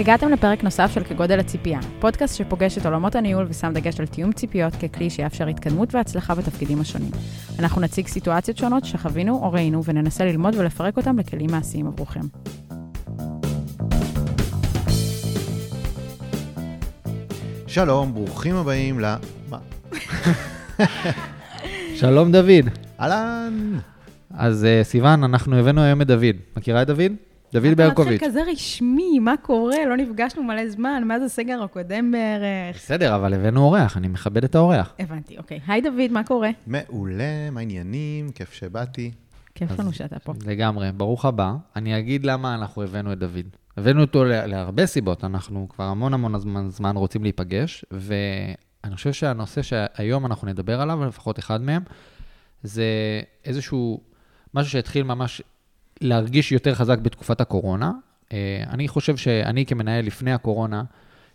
הגעתם לפרק נוסף של כגודל הציפייה, פודקאסט שפוגש את עולמות הניהול ושם דגש על תיאום ציפיות ככלי שיאפשר התקדמות והצלחה בתפקידים השונים. אנחנו נציג סיטואציות שונות שחווינו או ראינו וננסה ללמוד ולפרק אותם לכלים מעשיים עבורכם. שלום, ברוכים הבאים ל... מה? שלום דוד. אהלן. אז uh, סיוון, אנחנו הבאנו היום את דוד. מכירה את דוד? דוד ברקוביץ'. אתה מתחיל כזה רשמי, מה קורה? לא נפגשנו מלא זמן, מאז הסגר הקודם בערך. בסדר, אבל הבאנו אורח, אני מכבד את האורח. הבנתי, אוקיי. היי דוד, מה קורה? מעולה, מה העניינים? כיף שבאתי. כיף לנו שאתה פה. לגמרי, ברוך הבא. אני אגיד למה אנחנו הבאנו את דוד. הבאנו אותו לה, להרבה סיבות, אנחנו כבר המון המון זמן, זמן רוצים להיפגש, ואני חושב שהנושא שהיום אנחנו נדבר עליו, לפחות אחד מהם, זה איזשהו משהו שהתחיל ממש להרגיש יותר חזק בתקופת הקורונה. אה, אני חושב שאני כמנהל לפני הקורונה,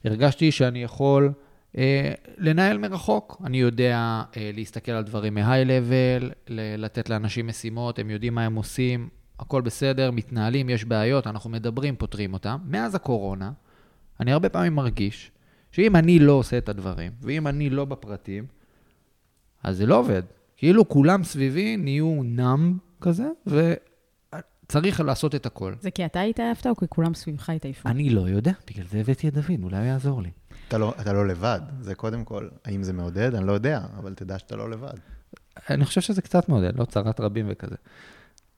הרגשתי שאני יכול אה, לנהל מרחוק. אני יודע אה, להסתכל על דברים מ-high-level, לתת לאנשים משימות, הם יודעים מה הם עושים, הכל בסדר, מתנהלים, יש בעיות, אנחנו מדברים, פותרים אותם. מאז הקורונה, אני הרבה פעמים מרגיש שאם אני לא עושה את הדברים, ואם אני לא בפרטים, אז זה לא עובד. כאילו כולם סביבי נהיו נאם כזה, וצריך לעשות את הכל. זה כי אתה התעייפת או כי כולם סביבך התעייפו? אני לא יודע, בגלל זה הבאתי את דוד, אולי הוא יעזור לי. אתה לא, אתה לא לבד, זה קודם כל. האם זה מעודד? אני לא יודע, אבל תדע שאתה לא לבד. אני חושב שזה קצת מעודד, לא צרת רבים וכזה.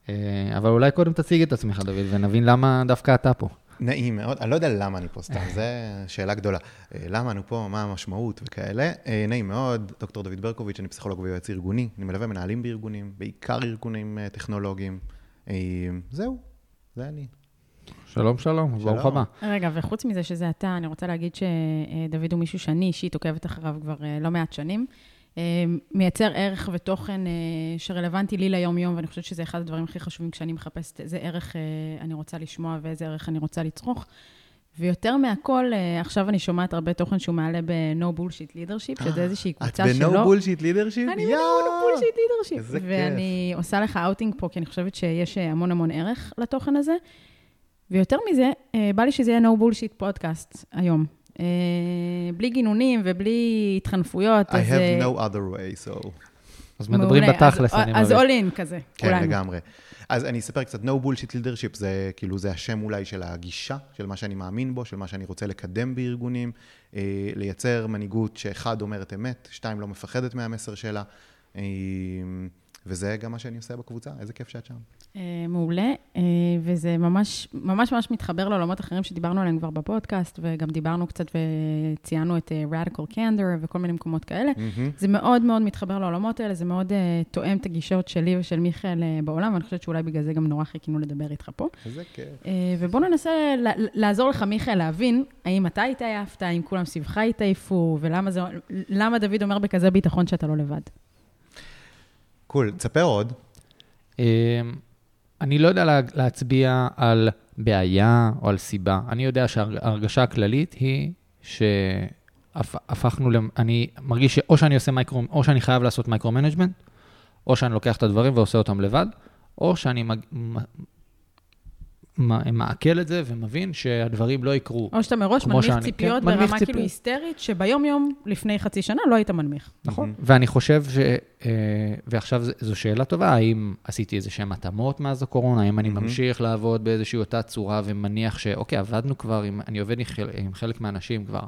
אה, אבל אולי קודם תציג את עצמך, דוד, ונבין למה דווקא אתה פה. נעים מאוד, אני לא יודע למה אני פה סתם, זו שאלה גדולה. אה, למה אני פה, מה המשמעות וכאלה. אה, נעים מאוד, דוקטור דוד ברקוביץ', אני פסיכולוג ויועץ ארגוני, אני מלווה מנהלים בארגונים, בעיקר ארגונים טכנולוגיים. זהו, זה אני. שלום, שלום, ברוך הבא. רגע, וחוץ מזה שזה אתה, אני רוצה להגיד שדוד הוא מישהו שאני אישית עוקבת אחריו כבר לא מעט שנים. מייצר ערך ותוכן אה, שרלוונטי לי ליום-יום, ואני חושבת שזה אחד הדברים הכי חשובים כשאני מחפשת איזה ערך אה, אני רוצה לשמוע ואיזה ערך אני רוצה לצרוך. ויותר מהכל, אה, עכשיו אני שומעת הרבה תוכן שהוא מעלה ב-No Bullshit Leadership, שזה איזושהי קבוצה שלו. את ב-No Bullshit Leadership? אני ב-No Bullshit Leadership. איזה כיף. ואני עושה לך אאוטינג פה, כי אני חושבת שיש המון המון ערך לתוכן הזה. ויותר מזה, בא לי שזה יהיה No Bullshit פודקאסט היום. אה, בלי גינונים ובלי התחנפויות. I have אה, no other way, so... אז מדברים בתכלס, אני מבין. אז all in כזה, כן, כולנו. כן, לגמרי. אז אני אספר קצת, no bullshit leadership זה כאילו, זה השם אולי של הגישה, של מה שאני מאמין בו, של מה שאני רוצה לקדם בארגונים, אה, לייצר מנהיגות שאחד אומרת אמת, שתיים לא מפחדת מהמסר שלה, וזה גם מה שאני עושה בקבוצה, איזה כיף שאת שם. אה, מעולה, אה, וזה ממש ממש ממש מתחבר לעולמות אחרים שדיברנו עליהם כבר בפודקאסט, וגם דיברנו קצת וציינו את אה, Radical Candor וכל מיני מקומות כאלה. Mm-hmm. זה מאוד מאוד מתחבר לעולמות האלה, זה מאוד תואם את הגישות שלי ושל מיכאל בעולם, ואני חושבת שאולי בגלל זה גם נורא חיכינו לדבר איתך פה. איזה כיף. ובואו ננסה לעזור לך, מיכאל, להבין האם אתה התעייפת, האם כולם סביבך התעייפו, ולמה דוד אומר בכזה ביטחון שאתה לא לבד. קול, תספר עוד. אני לא יודע להצביע על בעיה או על סיבה. אני יודע שההרגשה הכללית היא שהפכנו, אני מרגיש שאו שאני עושה מייקרו, או שאני חייב לעשות micro-management, או שאני לוקח את הדברים ועושה אותם לבד, או שאני מעכל את זה ומבין שהדברים לא יקרו או שאתה מראש מנמיך שאני, ציפיות כן, ברמה כאילו היסטרית, שביום-יום לפני חצי שנה לא היית מנמיך. נכון, mm-hmm. ואני חושב ש... אה, ועכשיו זו שאלה טובה, האם עשיתי איזה שהן התאמות מאז הקורונה, האם אני mm-hmm. ממשיך לעבוד באיזושהי אותה צורה ומניח שאוקיי, עבדנו כבר, עם, אני עובד עם חלק מהאנשים כבר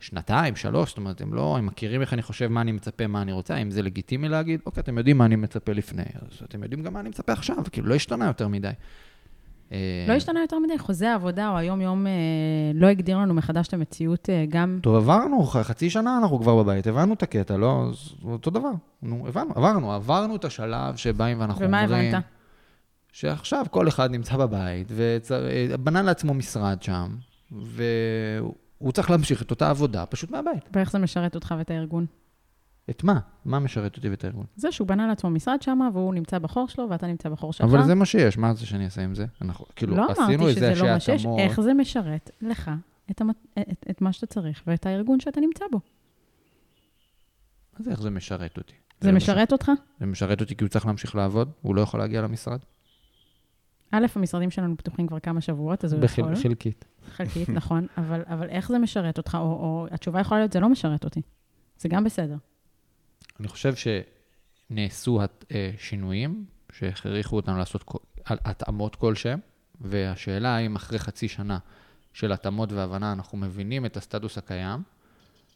שנתיים, שלוש, זאת אומרת, הם לא, הם מכירים איך אני חושב, מה אני מצפה, מה אני רוצה, האם זה לגיטימי להגיד, אוקיי, אתם יודעים מה אני מצפה לפני, אז אתם יודעים גם מה אני מצפה עכשיו, כאילו, לא השתנה יותר מדי. לא השתנה יותר מדי, חוזה העבודה או היום-יום אה, לא הגדיר לנו מחדש את המציאות אה, גם... טוב, עברנו, חצי שנה אנחנו כבר בבית, הבנו את הקטע, לא? אותו דבר. נו, הבנו, עברנו, עברנו את השלב שבאים ואנחנו ומה אומרים... ומה הבנת? שעכשיו כל אחד נמצא בבית, ובנה לעצמו משרד שם, והוא צריך להמשיך את אותה עבודה, פשוט מהבית. ואיך זה משרת אותך ואת הארגון? את מה? מה משרת אותי ואת הארגון? זה שהוא בנה לעצמו משרד שם, והוא נמצא בחור שלו, ואתה נמצא בחור שלך. אבל זה מה שיש, מה זה שאני אעשה עם זה? אנחנו, כאילו, לא עשינו איזה שזה לא מה שיש, איך זה משרת לך את, המת... את, את מה שאתה צריך ואת הארגון שאתה נמצא בו. מה זה איך זה משרת אותי? זה, זה משרת אותך? זה משרת אותי כי הוא צריך להמשיך לעבוד, הוא לא יכול להגיע למשרד. א', המשרדים שלנו פתוחים כבר כמה שבועות, אז הוא יכול. בחלקית. חלקית, נכון, אבל, אבל איך זה משרת אותך? או, או התשובה יכולה להיות, זה לא משרת אותי. זה גם בסדר. אני חושב שנעשו אה, שינויים שהכריחו אותנו לעשות כל- התאמות כלשהם, והשאלה האם אחרי חצי שנה של התאמות והבנה אנחנו מבינים את הסטטוס הקיים,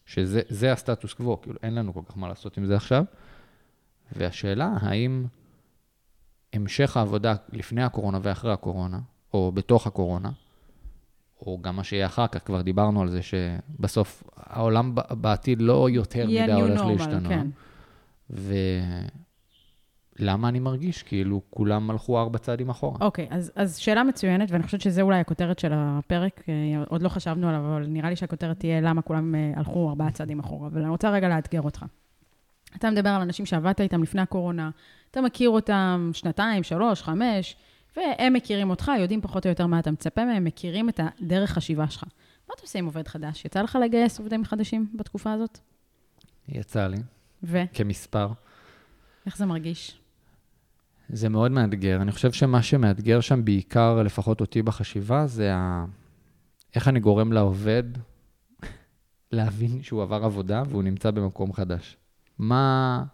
שזה זה הסטטוס קוו, כאילו אין לנו כל כך מה לעשות עם זה עכשיו, והשאלה האם המשך העבודה לפני הקורונה ואחרי הקורונה, או בתוך הקורונה, או גם מה שיהיה אחר כך, כבר דיברנו על זה שבסוף העולם בעתיד לא יותר מדי הולך להשתנות. כן. ולמה אני מרגיש כאילו כולם הלכו ארבע צעדים אחורה? אוקיי, אז, אז שאלה מצוינת, ואני חושבת שזה אולי הכותרת של הפרק, אה, עוד לא חשבנו עליו, אבל נראה לי שהכותרת תהיה למה כולם אה, הלכו ארבעה צעדים אחורה. אבל אני רוצה רגע לאתגר אותך. אתה מדבר על אנשים שעבדת איתם לפני הקורונה, אתה מכיר אותם שנתיים, שלוש, חמש, והם מכירים אותך, יודעים פחות או יותר מה אתה מצפה מהם, מכירים את הדרך חשיבה שלך. מה אתה עושה עם עובד חדש? יצא לך לגייס עובדים חדשים בתקופה הזאת? יצא לי, ואיך כמספר. זה מרגיש? זה מאוד מאתגר. אני חושב שמה שמאתגר שם בעיקר, לפחות אותי בחשיבה, זה ה... איך אני גורם לעובד להבין שהוא עבר עבודה והוא נמצא במקום חדש. מה...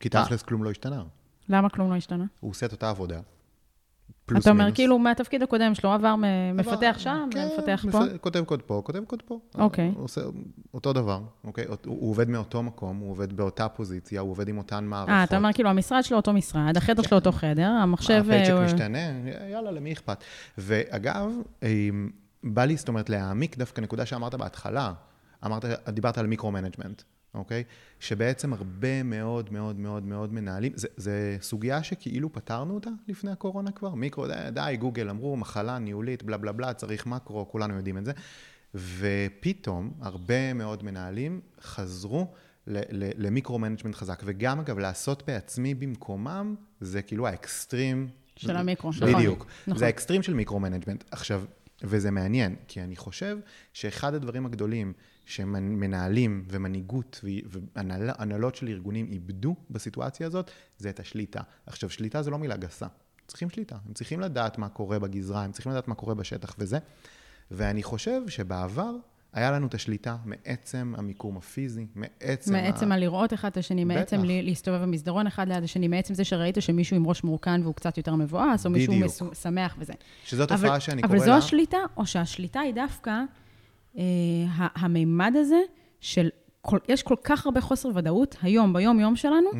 כי? תכלס כלום לא השתנה. למה כלום לא השתנה? הוא עושה את אותה עבודה. פלוס אתה אומר, מינוס. כאילו, מהתפקיד הקודם שלו עבר מפתח שם כן, ומפתח מפ- פה? כותב קוד פה, כותב קוד פה. אוקיי. הוא עושה אותו דבר, אוקיי? הוא הוא עובד מאותו מקום, הוא עובד באותה פוזיציה, הוא עובד עם אותן מערכות. אה, אתה אומר, כאילו, המשרד שלו אותו משרד, החדר כן. שלו אותו חדר, המחשב... הפייצ'ק אה, משתנה, יאללה, למי אכפת? ואגב, בא לי, זאת אומרת, להעמיק דווקא נקודה שאמרת בהתחלה, אמרת, דיברת על micro-management, אוקיי? שבעצם הרבה מאוד מאוד מאוד מאוד מנהלים, זה סוגיה שכאילו פתרנו אותה לפני הקורונה כבר, מיקרו, די, די, גוגל אמרו, מחלה ניהולית, בלה בלה בלה, צריך מקרו, כולנו יודעים את זה. ופתאום, הרבה מאוד מנהלים חזרו ל micro-management חזק, וגם, אגב, לעשות בעצמי במקומם, זה כאילו האקסטרים של המיקרו, נכון. בדיוק. נכון. זה האקסטרים של micro-management. עכשיו, וזה מעניין, כי אני חושב שאחד הדברים הגדולים שמנהלים ומנהיגות והנהלות של ארגונים איבדו בסיטואציה הזאת, זה את השליטה. עכשיו, שליטה זה לא מילה גסה. צריכים שליטה. הם צריכים לדעת מה קורה בגזרה, הם צריכים לדעת מה קורה בשטח וזה. ואני חושב שבעבר היה לנו את השליטה מעצם המיקום הפיזי, מעצם... מעצם ה... הלראות אחד את השני, מעצם בטח. לי- להסתובב במסדרון אחד ליד השני, מעצם זה שראית שמישהו עם ראש מורכן והוא קצת יותר מבואס, או מישהו בדיוק. מסו- שמח וזה. שזו תופעה שאני קורא לה... אבל זו השליטה, או שהשליטה היא דווקא המימד הזה של, כל, יש כל כך הרבה חוסר ודאות היום, ביום-יום שלנו.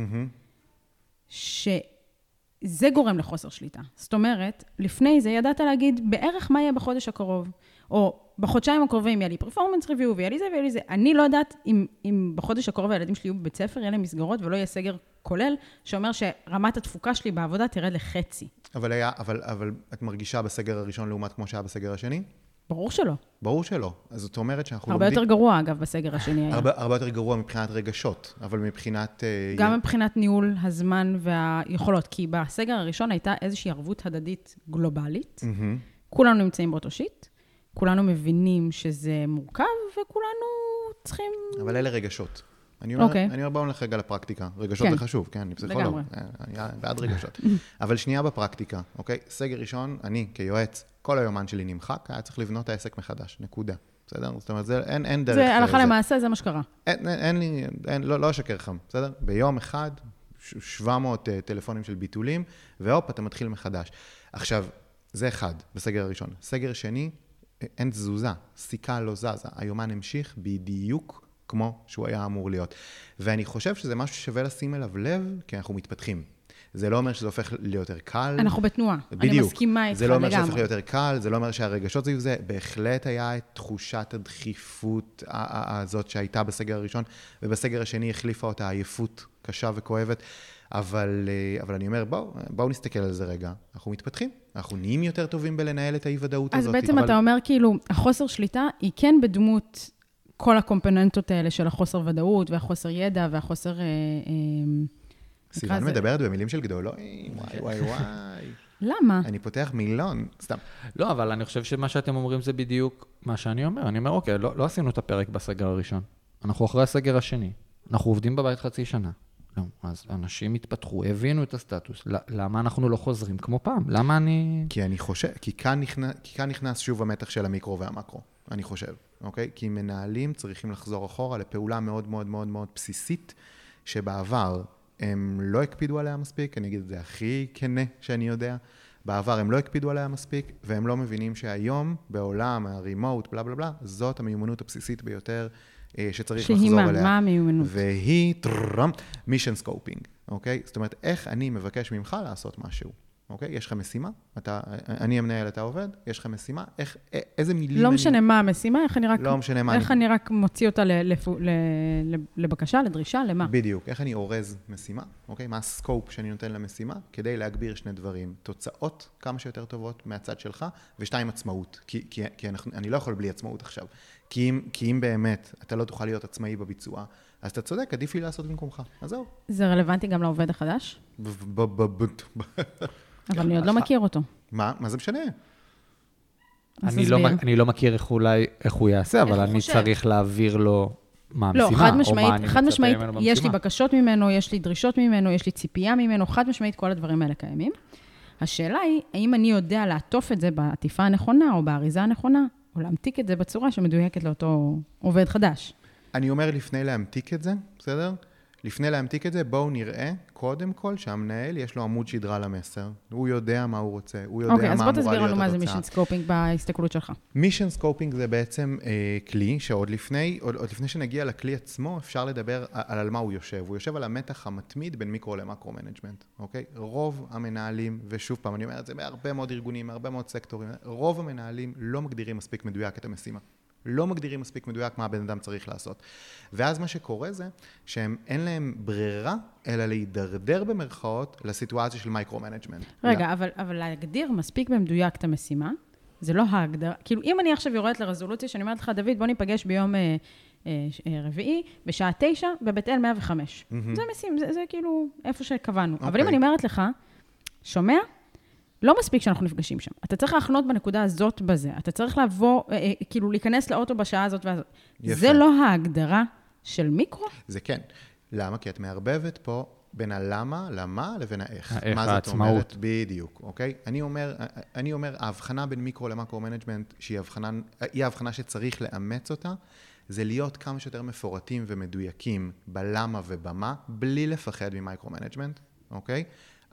שזה גורם לחוסר שליטה. זאת אומרת, לפני זה ידעת להגיד בערך מה יהיה בחודש הקרוב, או בחודשיים הקרובים יהיה לי פרפורמנס ריוויו ויהיה לי זה ויהיה לי זה. אני לא יודעת אם, אם בחודש הקרוב הילדים שלי יהיו בבית ספר, יהיה להם מסגרות ולא יהיה סגר כולל, שאומר שרמת התפוקה שלי בעבודה תרד לחצי. אבל היה, אבל, אבל את מרגישה בסגר הראשון לעומת כמו שהיה בסגר השני? ברור שלא. ברור שלא. אז זאת אומרת שאנחנו הרבה יותר גרוע, אגב, בסגר השני היה. הרבה, הרבה יותר גרוע מבחינת רגשות, אבל מבחינת... אה, גם מבחינת ניהול הזמן והיכולות, כי בסגר הראשון הייתה איזושהי ערבות הדדית גלובלית. מהמם. כולנו נמצאים באותו שיט, כולנו מבינים שזה מורכב, וכולנו צריכים... אבל אלה רגשות. אני אומר, אוקיי. אני אומר, בואו נלך רגע לפרקטיקה. רגשות כן. זה חשוב, כן, אני פסיכולוג. לגמרי. אה, אני בעד רגשות. אבל שנייה בפרקטיקה, אוקיי? סגר ראשון, אני כיועץ, כל היומן שלי נמחק, היה צריך לבנות את העסק מחדש, נקודה. בסדר? זאת אומרת, זה, אין, אין דרך... זה הלכה אה, למעשה, זה מה שקרה. אין, אין, אין לי, אין, לא, לא אשקר לך, בסדר? ביום אחד, ש- 700 uh, טלפונים של ביטולים, והופ, אתה מתחיל מחדש. עכשיו, זה אחד, בסגר הראשון. סגר שני, אה, אין תזוזה, סיכה לא זזה. היומן המשיך בדיוק כמו שהוא היה אמור להיות. ואני חושב שזה משהו ששווה לשים אליו לב, כי אנחנו מתפתחים. זה לא אומר שזה הופך להיות יותר קל. אנחנו בתנועה. בדיוק. אני מסכימה איתך זה לא אומר שזה הופך לגמרי. להיות יותר קל, זה לא אומר שהרגשות סביב זה, בהחלט היה את תחושת הדחיפות הזאת שהייתה בסגר הראשון, ובסגר השני החליפה אותה עייפות קשה וכואבת. אבל, אה, אבל אני אומר, בואו בוא נסתכל על זה רגע. אנחנו מתפתחים, אנחנו נהיים יותר טובים בלנהל את האי-ודאות אז הזאת. בעצם אבל... אתה אומר, כאילו, החוסר שליטה היא כן בדמות כל הקומפוננטות האלה של החוסר ודאות, והחוסר ידע, והחוסר... אה, אה, סיוון מדברת במילים של גדולים, וואי וואי וואי. למה? אני פותח מילון, סתם. לא, אבל אני חושב שמה שאתם אומרים זה בדיוק מה שאני אומר. אני אומר, אוקיי, לא, לא עשינו את הפרק בסגר הראשון. אנחנו אחרי הסגר השני. אנחנו עובדים בבית חצי שנה. לא, אז אנשים התפתחו, הבינו את הסטטוס. למה אנחנו לא חוזרים כמו פעם? למה אני... כי אני חושב, כי כאן, נכנס, כי כאן נכנס שוב המתח של המיקרו והמקרו, אני חושב, אוקיי? כי מנהלים צריכים לחזור אחורה לפעולה מאוד מאוד מאוד מאוד בסיסית, שבעבר הם לא הקפידו עליה מספיק, אני אגיד את זה הכי כנה שאני יודע. בעבר הם לא הקפידו עליה מספיק, והם לא מבינים שהיום, בעולם הרימוט, בלה בלה בלה, זאת המיומנות הבסיסית ביותר אה, שצריך שהיא לחזור מה? אליה. מה המיומנות? והיא טרם, mission scoping, אוקיי? זאת אומרת, איך אני מבקש ממך לעשות משהו, אוקיי? יש לך משימה, אתה, אני המנהל, אתה עובד, יש לך משימה, איך, איזה מילים לא אני... משנה מה המשימה, איך אני רק... לא משנה מה איך אני רק מוציא אותה ל- לפו- ל- ל- לבקשה, לדרישה, למה? בדיוק, איך אני אורז משימה, אוקיי? מה ה scope שאני נותן למשימה, כדי להגביר שני דברים. תוצאות כמה שיותר טובות מהצד שלך, ושתיים, עצמאות. כי, כי, כי אנחנו, אני לא יכול בלי עצמאות עכשיו. כי אם, כי אם באמת אתה לא תוכל להיות עצמאי בביצוע, אז אתה צודק, עדיף לי לעשות במקומך. אז זהו. זה רלוונטי גם לעובד החדש, אבל אני עוד לא מכיר אותו. מה? מה זה משנה? אני לא. אני לא מכיר איך, אולי, איך הוא יעשה, אבל אני חושב. צריך להעביר לו מה לא, המשימה, חד או מה משמעית, חד משמעית, יש לי. בקשות ממנו, יש לי דרישות ממנו, יש לי ציפייה ממנו, חד משמעית כל הדברים האלה קיימים. השאלה היא, האם אני יודע לעטוף את זה בעטיפה הנכונה, או באריזה הנכונה, או להמתיק את זה בצורה שמדויקת לאותו עובד חדש. אני אומר לפני להמתיק את זה, בסדר? לפני להמתיק את זה, בואו נראה, קודם כל, שהמנהל יש לו עמוד שדרה למסר. הוא יודע מה הוא רוצה, הוא יודע אוקיי, אז מה בוא אמורה תסביר להיות לנו מה זה התוצאה. מישן סקופינג בהסתכלות שלך. mission scoping זה בעצם אה, כלי שעוד לפני, עוד, עוד לפני שנגיע לכלי עצמו, אפשר לדבר על, על מה הוא יושב. הוא יושב על המתח המתמיד בין מיקרו ל macro management, אוקיי? רוב המנהלים, ושוב פעם, אני אומר את זה בהרבה מאוד ארגונים, בהרבה מאוד סקטורים, רוב המנהלים לא מגדירים מספיק מדויק את המשימה. לא מגדירים מספיק מדויק מה הבן אדם צריך לעשות. ואז מה שקורה זה שהם אין להם ברירה, אלא להידרדר במרכאות לסיטואציה של micro management. רגע, אבל, אבל להגדיר מספיק במדויק את המשימה, זה לא ההגדרה. כאילו, אם אני עכשיו יורדת לרזולוציה שאני אומרת לך, דוד, בוא ניפגש ביום אה, אה, אה, רביעי, בשעה תשע, בבית אל 105. מהמם. זה משימה, זה, זה כאילו איפה שקבענו. אבל אוקיי. אם אני אומרת לך, שומע? לא מספיק שאנחנו נפגשים שם. אתה צריך להחנות בנקודה הזאת בזה. אתה צריך לבוא, אה, אה, כאילו, להיכנס לאוטו בשעה הזאת והזאת. יפה. זה לא ההגדרה של מיקרו? זה כן. למה? כי את מערבבת פה בין הלמה, למה, לבין האיך. האיך, מה זאת העצמאות. אומרת? בדיוק, אוקיי? אני אומר, אני אומר, ההבחנה בין מיקרו ל macro management, שהיא הבחנה, היא ההבחנה שצריך לאמץ אותה, זה להיות כמה שיותר מפורטים ומדויקים בלמה ובמה, בלי לפחד מ micro management, אוקיי?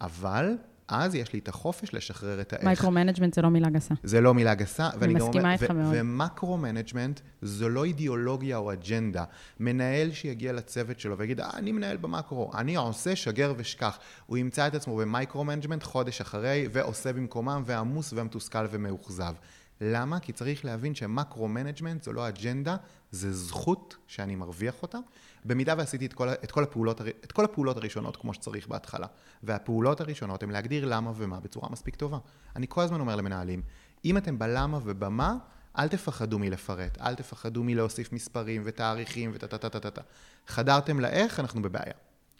אבל אז יש לי את החופש לשחרר את האיך. מייקרו מנג'מנט זה לא מילה גסה. זה לא מילה גסה, אומר, מסכימה איתך מאוד. ומקרו management זו לא אידיאולוגיה או אג'נדה. מנהל שיגיע לצוות שלו ויגיד, אה, אני מנהל במקרו, אני עושה שגר ושכח. הוא ימצא את עצמו ב micro management חודש אחרי, ועושה במקומם, ועמוס ומתוסכל ומאוכזב. למה? כי צריך להבין ש macro management זו לא אג'נדה, זה זכות שאני מרוויח אותה, במידה ועשיתי את כל, את, כל הפעולות, את כל הפעולות הראשונות כמו שצריך בהתחלה. והפעולות הראשונות הן להגדיר למה ומה בצורה מספיק טובה. אני כל הזמן אומר למנהלים, אם אתם בלמה ובמה, אל תפחדו מלפרט, אל תפחדו מלהוסיף מספרים ותאריכים טה. חדרתם לאיך, אנחנו בבעיה.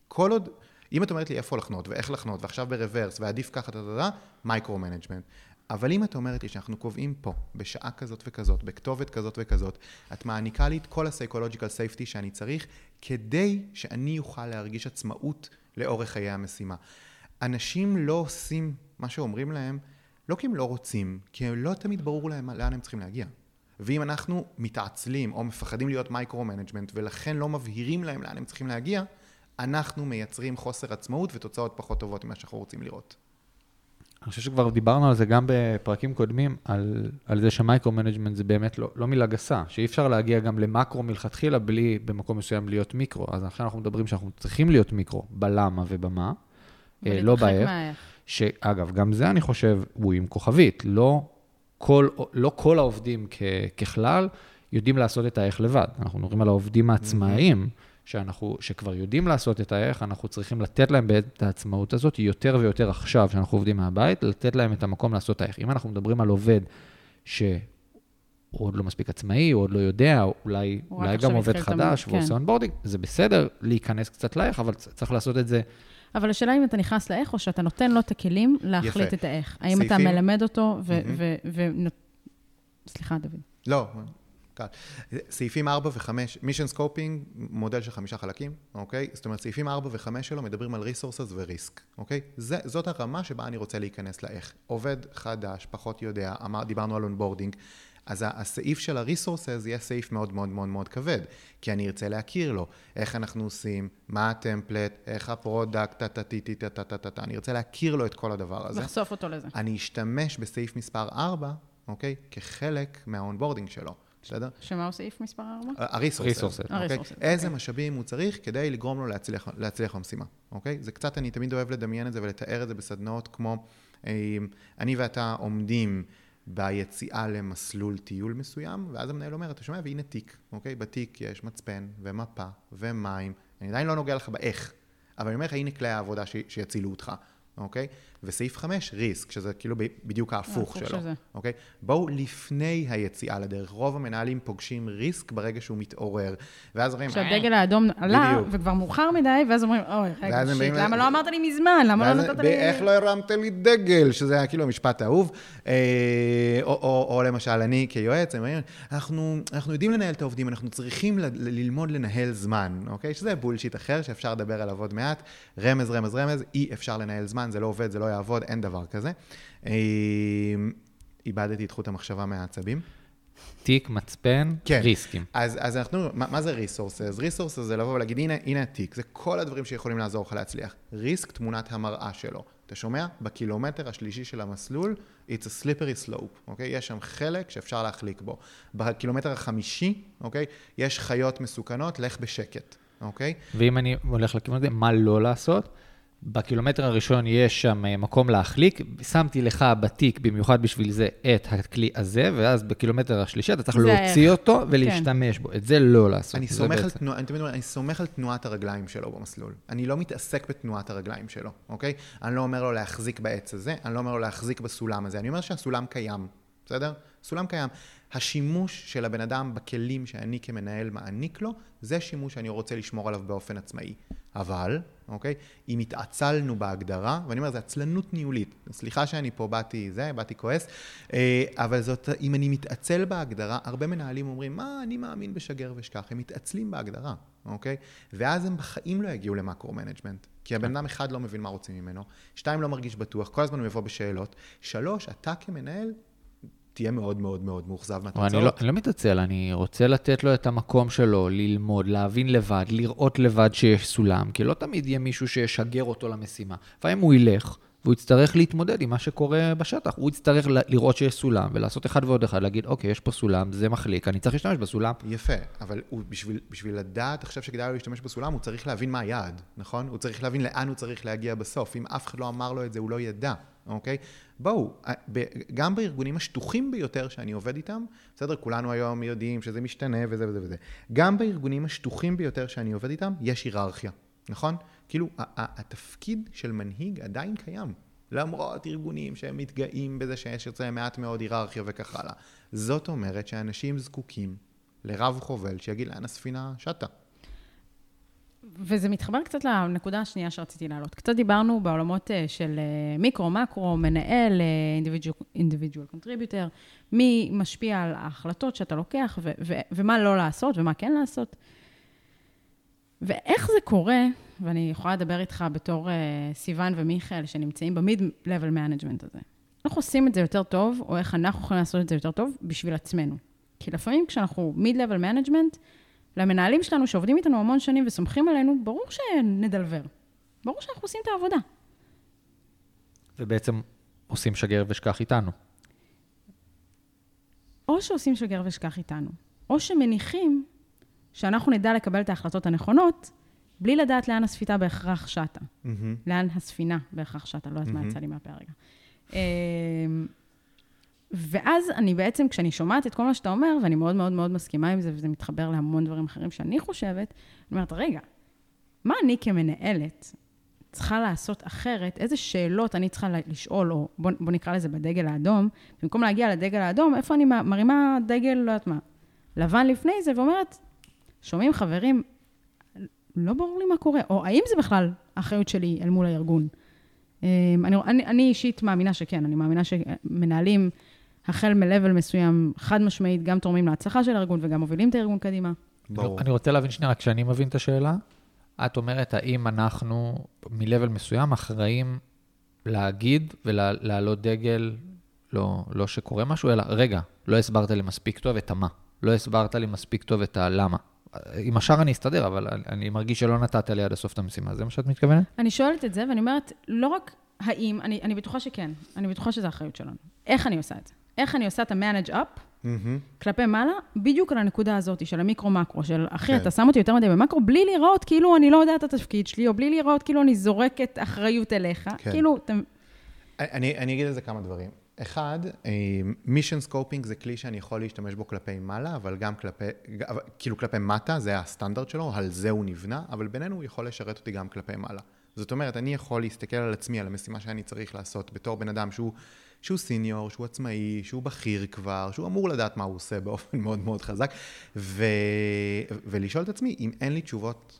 כל עוד, אם את אומרת לי איפה לחנות ואיך לחנות, ועכשיו ב reverse, ועדיף ככה, טה טה טה, micro management. אבל אם את אומרת לי שאנחנו קובעים פה, בשעה כזאת וכזאת, בכתובת כזאת וכזאת, את מעניקה לי את כל ה-psychological safety שאני צריך, כדי שאני אוכל להרגיש עצמאות לאורך חיי המשימה. אנשים לא עושים מה שאומרים להם, לא כי הם לא רוצים, כי הם לא תמיד ברור להם לאן הם צריכים להגיע. ואם אנחנו מתעצלים או מפחדים להיות micro-management ולכן לא מבהירים להם לאן הם צריכים להגיע, אנחנו מייצרים חוסר עצמאות ותוצאות פחות טובות ממה שאנחנו רוצים לראות. אני חושב שכבר דיברנו על זה גם בפרקים קודמים, על, על זה ש micro-management זה באמת לא, לא מילה גסה, שאי אפשר להגיע גם למקרו מלכתחילה בלי במקום מסוים להיות מיקרו. אז עכשיו אנחנו מדברים שאנחנו צריכים להיות מיקרו בלמה ובמה, אה, לא באיך. שאגב, גם זה אני חושב, הוא עם כוכבית, לא כל, לא כל העובדים כ, ככלל יודעים לעשות את האיך לבד. אנחנו מדברים על העובדים העצמאיים, שאנחנו, שכבר יודעים לעשות את האיך, אנחנו צריכים לתת להם את העצמאות הזאת יותר ויותר עכשיו, שאנחנו עובדים מהבית, לתת להם את המקום לעשות את האיך. אם אנחנו מדברים על עובד שהוא עוד לא מספיק עצמאי, הוא עוד לא יודע, אולי, אולי גם עובד חדש ועושה כאן onboarding, זה בסדר להיכנס קצת לאיך, אבל צריך לעשות את זה אבל השאלה אם אתה נכנס לאיך, או שאתה נותן לו את הכלים להחליט יפה. את האיך. האם אתה סעיפים? מלמד אותו ו... מהמם. ו- ו- נות- סליחה, דוד. לא, קל. סעיפים 4 ו-5, mission scoping, מודל של חמישה חלקים, אוקיי? זאת אומרת, סעיפים 4 ו-5 שלו מדברים על resources ו-risk, אוקיי? זה, זאת הרמה שבה אני רוצה להיכנס לאיך. עובד חדש, פחות יודע, אמר, דיברנו על onboarding. אז הסעיף של ה-resources יהיה סעיף מאוד מאוד מאוד מאוד כבד, כי אני ארצה להכיר לו, איך אנחנו עושים, מה ה template, איך ה product, טה-טה-טה-טה-טה-טה, אני ארצה להכיר לו את כל הדבר הזה. לחשוף אותו לזה. אני אשתמש בסעיף מספר 4, אוקיי? כחלק מה onboarding שלו, בסדר? שמה הוא סעיף מספר 4? ה-resources, Resources. אוקיי? איזה. משאבים הוא צריך כדי לגרום לו להצליח, להצליח במשימה, אוקיי? זה קצת, אני תמיד אוהב לדמיין את זה ולתאר את זה בסדנאות כמו, אה, אני ואתה עומדים ביציאה למסלול טיול מסוים, ואז המנהל אומר, אתה שומע, והנה תיק, אוקיי? בתיק יש מצפן ומפה ומים, אני עדיין לא נוגע לך באיך, אבל אני אומר לך, הנה כלי העבודה ש- שיצילו אותך, אוקיי? וסעיף 5, ריסק, שזה כאילו בדיוק ההפוך שלו, של זה. אוקיי? בואו לפני היציאה לדרך, רוב המנהלים פוגשים ריסק ברגע שהוא מתעורר, ואז אומרים, כשהדגל האדום עלה, בדיוק. וכבר מאוחר מדי, ואז אומרים, אוי, רגע, שיט, באים למה לא אמרת לי מזמן? למה לא נתת לי... איך לא הרמת לי דגל, שזה היה כאילו המשפט האהוב. אה, או, או, או למשל, אני כיועץ, הם אומרים, אנחנו, אנחנו יודעים לנהל את העובדים, אנחנו צריכים ל- ללמוד לנהל זמן, אוקיי? שזה בולשיט אחר שאפשר לדבר עליו עוד מעט. רמז, רמז, רמז, אי אפשר לנהל זמן, זה לא עובד, זה לא יעבוד, אין דבר כזה. אה, איבדתי את חוט המחשבה מהעצבים. תיק, מצפן, כן. ריסקים. אז, אז אנחנו, מה, מה זה resources? resources זה לבוא ולהגיד, הנה, הנה התיק, זה כל הדברים שיכולים לעזור לך להצליח. ריסק, תמונת המראה שלו. אתה שומע? בקילומטר השלישי של המסלול, it's a slippery slope, אוקיי? יש שם חלק שאפשר להחליק בו. בקילומטר החמישי, אוקיי? יש חיות מסוכנות, לך בשקט, אוקיי? ואם אני הולך לכיוון הזה, מה לא לעשות? בקילומטר הראשון יש שם אה, מקום להחליק, שמתי לך בתיק במיוחד בשביל זה את הכלי הזה, ואז בקילומטר השלישי אתה צריך זה להוציא. אותו ולהשתמש בו. את זה לא לעשות. אני סומך, על תנוע, אני תמיד אומר, אני סומך על תנועת הרגליים שלו במסלול. אני לא מתעסק בתנועת הרגליים שלו, אוקיי? אני לא אומר לו להחזיק בעץ הזה, אני לא אומר לו להחזיק בסולם הזה, אני אומר שהסולם קיים, בסדר? סולם קיים. השימוש של הבן אדם בכלים שאני כמנהל מעניק לו, זה שימוש שאני רוצה לשמור עליו באופן עצמאי. אבל, אוקיי, אם התעצלנו בהגדרה, ואני אומר, זו עצלנות ניהולית. סליחה שאני פה באתי זה, באתי כועס, אה, אבל זאת, אם אני מתעצל בהגדרה, הרבה מנהלים אומרים, מה, אני מאמין בשגר ושכח. הם מתעצלים בהגדרה, אוקיי? ואז הם בחיים לא יגיעו ל macro-management. כי הבן אדם אחד לא מבין מה רוצים ממנו, שתיים, לא מרגיש בטוח, כל הזמן הוא יבוא בשאלות, שלוש, אתה כמנהל, תהיה מאוד מאוד מאוד מאוכזב מהתוצאות. אני לא, לא מתעצל, אני רוצה לתת לו את המקום שלו, ללמוד, להבין לבד, לראות לבד שיש סולם, כי לא תמיד יהיה מישהו שישגר אותו למשימה. לפעמים הוא ילך, והוא יצטרך להתמודד עם מה שקורה בשטח. הוא יצטרך לראות שיש סולם, ולעשות אחד ועוד אחד, להגיד, אוקיי, יש פה סולם, זה מחליק, אני צריך להשתמש בסולם. יפה, אבל הוא, בשביל, בשביל לדעת עכשיו שכדאי לו להשתמש בסולם, הוא צריך להבין מה היעד, נכון? הוא צריך להבין לאן הוא צריך להגיע בסוף. אם אף אחד לא אמר לו את זה, הוא לא ידע, אוקיי? בואו, ה- ב- גם בארגונים השטוחים ביותר שאני עובד איתם, בסדר, כולנו היום יודעים שזה משתנה וזה וזה וזה. גם בארגונים השטוחים ביותר שאני עובד איתם, יש היררכיה, נכון? כאילו, התפקיד של מנהיג עדיין קיים. למרות ארגונים שהם מתגאים בזה שיש אצלם מעט מאוד היררכיה וכך הלאה. זאת אומרת שאנשים זקוקים לרב חובל שיגיד לאן הספינה שטה. וזה מתחבר קצת לנקודה השנייה שרציתי להעלות. קצת דיברנו בעולמות אה, של אה, מיקרו, מקרו, מנהל, אה, individual, individual contributor, מי משפיע על ההחלטות שאתה לוקח, ו- ו- ומה לא לעשות ומה כן לעשות. ואיך זה קורה, ואני יכולה לדבר איתך בתור אה, סיוון ומיכאל, שנמצאים במיד-level management הזה. איך עושים את זה יותר טוב, או איך אנחנו יכולים לעשות את זה יותר טוב בשביל עצמנו. כי לפעמים כשאנחנו mid-level management, למנהלים שלנו שעובדים איתנו המון שנים וסומכים עלינו, ברור שנדלבר. ברור שאנחנו עושים את העבודה. ובעצם עושים שגר ושכח איתנו. או שעושים שגר ושכח איתנו, או שמניחים שאנחנו נדע לקבל את ההחלטות הנכונות, בלי לדעת לאן הספינה בהכרח שטה. לאן הספינה בהכרח שטה, לא יודעת מה יצא לי מהפה הרגע. אמ, ואז אני בעצם, כשאני שומעת את כל מה שאתה אומר, ואני מאוד מאוד מאוד מסכימה עם זה, וזה מתחבר להמון דברים אחרים שאני חושבת, אני אומרת, רגע, מה אני כמנהלת צריכה לעשות אחרת? איזה שאלות אני צריכה לשאול, או בוא, בוא נקרא לזה בדגל האדום, במקום להגיע לדגל האדום, איפה אני מרימה דגל, לא יודעת מה, לבן לפני זה, ואומרת, שומעים חברים, לא ברור לי מה קורה, או האם זה בכלל האחריות שלי אל מול הארגון. אמ, אני, אני, אני אישית מאמינה שכן, אני מאמינה שמנהלים, החל מ-level מסוים, חד משמעית, גם תורמים להצלחה של הארגון וגם מובילים את הארגון קדימה. ברור. אני רוצה להבין שנייה, רק שאני מבין את השאלה. את אומרת, האם אנחנו מ-level מסוים אחראים להגיד ולהעלות דגל, לא, לא שקורה משהו, אלא רגע, לא הסברת לי מספיק טוב את המה. לא הסברת לי מספיק טוב את הלמה. עם השאר אני אסתדר, אבל אני מרגיש שלא נתת לי עד הסוף את המשימה. זה מה שאת מתכוונת? אני שואלת את זה, ואני אומרת, לא רק האם, אני, אני בטוחה שכן, אני בטוחה שזו האחריות שלנו. איך אני עושה את זה? איך אני עושה את ה-manage up Mm-hmm. כלפי מעלה, בדיוק על הנקודה הזאת של המיקרו-מקרו, של אחי, כן. אתה שם אותי יותר מדי במקרו, בלי לראות כאילו אני לא יודעת את התפקיד שלי, או בלי לראות כאילו אני זורקת אחריות אליך. כן. כאילו, אתם... אני, אני אגיד על זה כמה דברים. אחד, mission scoping זה כלי שאני יכול להשתמש בו כלפי מעלה, אבל גם כלפי, כאילו כלפי מטה, זה הסטנדרט שלו, על זה הוא נבנה, אבל בינינו הוא יכול לשרת אותי גם כלפי מעלה. זאת אומרת, אני יכול להסתכל על עצמי, על המשימה שאני צריך לעשות, בתור בן אדם שהוא, שהוא senior, שהוא עצמאי, שהוא בכיר כבר, שהוא אמור לדעת מה הוא עושה באופן מאוד מאוד חזק, ו, ולשאול את עצמי, אם אין לי תשובות,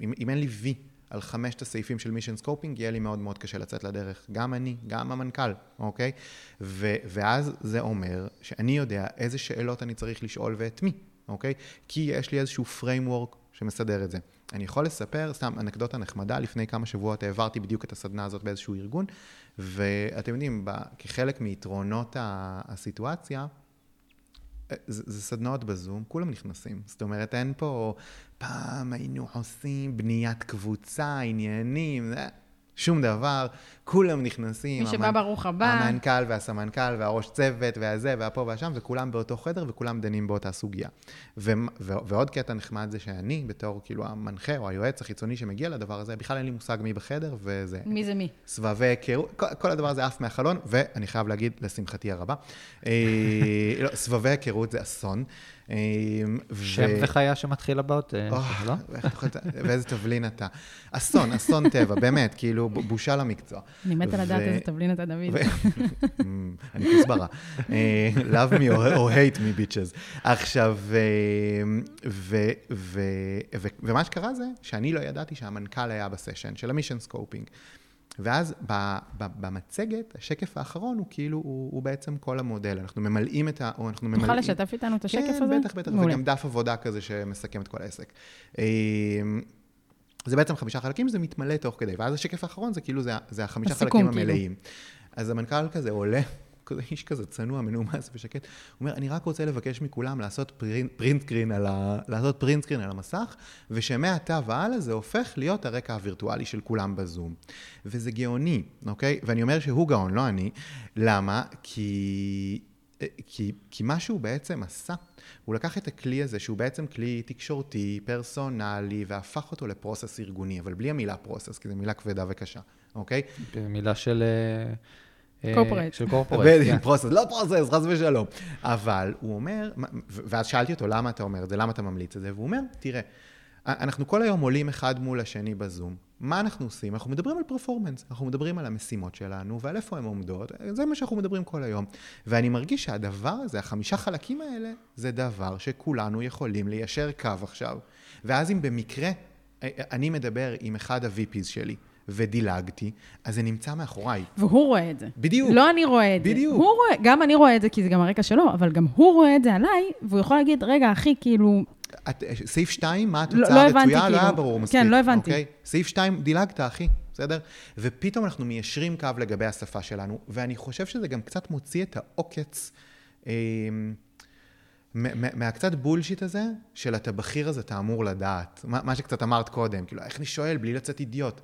אם, אם אין לי וי על חמשת הסעיפים של mission scoping, יהיה לי מאוד מאוד קשה לצאת לדרך. גם אני, גם המנכ"ל, אוקיי? ו, ואז זה אומר שאני יודע איזה שאלות אני צריך לשאול ואת מי, אוקיי? כי יש לי איזשהו framework שמסדר את זה. אני יכול לספר, סתם אנקדוטה נחמדה, לפני כמה שבועות העברתי בדיוק את הסדנה הזאת באיזשהו ארגון, ואתם יודעים, כחלק מיתרונות הסיטואציה, זה, זה סדנאות בזום, כולם נכנסים. זאת אומרת, אין פה, פעם היינו עושים בניית קבוצה, עניינים, זה, שום דבר, כולם נכנסים. מי שבא ברוך הבא. המנכ"ל והסמנכ"ל והראש צוות והזה והפה והשם, וכולם באותו חדר וכולם דנים באותה סוגיה. ו- ו- ועוד קטע נחמד זה שאני, בתור כאילו המנחה או היועץ החיצוני שמגיע לדבר הזה, בכלל אין לי מושג מי בחדר, וזה... מי זה מי? סבבי היכרות, כל, כל הדבר הזה עף מהחלון, ואני חייב להגיד, לשמחתי הרבה, אה, לא, סבבי היכרות זה אסון. ו- שם וחיה שמתחיל הבאות, אה, לא? ואיזה תבלין אתה. אסון, אסון טבע, באמת, כאילו, בושה למקצוע. אני מתה לדעת איזה תבלין אתה, דוד. ו- אני כוסברה. אה, love me or hate me bitches. עכשיו, אה, ו- ו- ו- ומה שקרה זה שאני לא ידעתי שהמנכ"ל היה בסשן של ה mission scoping. ואז ב- ב- במצגת, השקף האחרון הוא כאילו, הוא, הוא בעצם כל המודל. אנחנו ממלאים את ה... או אנחנו ממלאים... תוכל לשתף איתנו את השקף כן, הזה? כן, בטח, בטח, מעולה. וגם דף עבודה כזה שמסכם את כל העסק. אה, זה בעצם חמישה חלקים שזה מתמלא תוך כדי, ואז השקף האחרון זה כאילו, זה, זה החמישה חלקים כאילו. המלאים. אז המנכ"ל כזה עולה, כזה איש כזה צנוע, מנומס ושקט, הוא אומר, אני רק רוצה לבקש מכולם לעשות print, print screen על ה... print screen על המסך, ושמעתה והלאה זה הופך להיות הרקע הווירטואלי של כולם בזום. וזה גאוני, אוקיי? ואני אומר שהוא גאון, לא אני. למה? כי... כי, כי מה שהוא בעצם עשה, הוא לקח את הכלי הזה, שהוא בעצם כלי תקשורתי, פרסונלי, והפך אותו ל process ארגוני, אבל בלי המילה process, כי זו מילה כבדה וקשה, אוקיי? במילה של... אה, אה, corporate. של corporate, בדיוק, כן. process, לא process, חס ושלום. אבל הוא אומר, ואז שאלתי אותו, למה אתה אומר את זה? למה אתה ממליץ את זה? והוא אומר, תראה, אנחנו כל היום עולים אחד מול השני בזום. מה אנחנו עושים? אנחנו מדברים על performance, אנחנו מדברים על המשימות שלנו ועל איפה הן עומדות, זה מה שאנחנו מדברים כל היום. ואני מרגיש שהדבר הזה, החמישה חלקים האלה, זה דבר שכולנו יכולים ליישר קו עכשיו. ואז אם במקרה אני מדבר עם אחד ה-VPs שלי ודילגתי, אז זה נמצא מאחוריי. והוא רואה את זה. בדיוק. לא אני רואה את זה. בדיוק. הוא רואה, גם אני רואה את זה כי זה גם הרקע שלו, אבל גם הוא רואה את זה עליי, והוא יכול להגיד, רגע, אחי, כאילו, את, סעיף 2, מה לא- התוצאה לא הרצויה? הבנתי, לא כאילו. היה ברור מספיק. כן, לא הבנתי. אוקיי? סעיף 2, דילגת, אחי, בסדר? ופתאום אנחנו מיישרים קו לגבי השפה שלנו, ואני חושב שזה גם קצת מוציא את העוקץ אה, מהקצת בולשיט הזה, של אתה בכיר אז אתה אמור לדעת. מה, מה שקצת אמרת קודם, כאילו, איך אני שואל בלי לצאת אידיוט?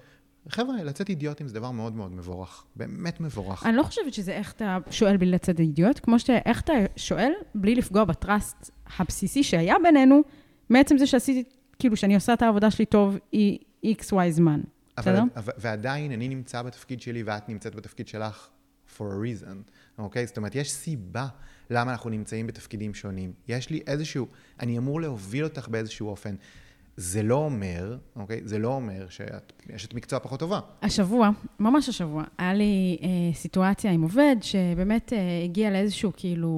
חבר'ה, לצאת אידיוטים זה דבר מאוד מאוד מבורך. באמת מבורך. אני לא חושבת שזה איך אתה שואל בלי לצאת אידיוט, כמו שאיך אתה שואל בלי לפגוע בטראסט הבסיסי שהיה בינינו, מעצם זה שעשיתי, כאילו, שאני עושה את העבודה שלי טוב, היא XY זמן. אבל? אבל- ועדיין אני נמצא בתפקיד שלי ואת נמצאת בתפקיד שלך for a reason, אוקיי? זאת אומרת, יש סיבה למה אנחנו נמצאים בתפקידים שונים. יש לי איזשהו, אני אמור להוביל אותך באיזשהו אופן. זה לא אומר, אוקיי? זה לא אומר שאת אשת מקצוע פחות טובה. השבוע, ממש השבוע, היה לי אה, סיטואציה עם עובד שבאמת אה, הגיע לאיזשהו, כאילו,